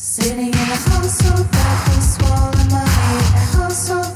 Sitting in a house so fat, swallowing money, a house so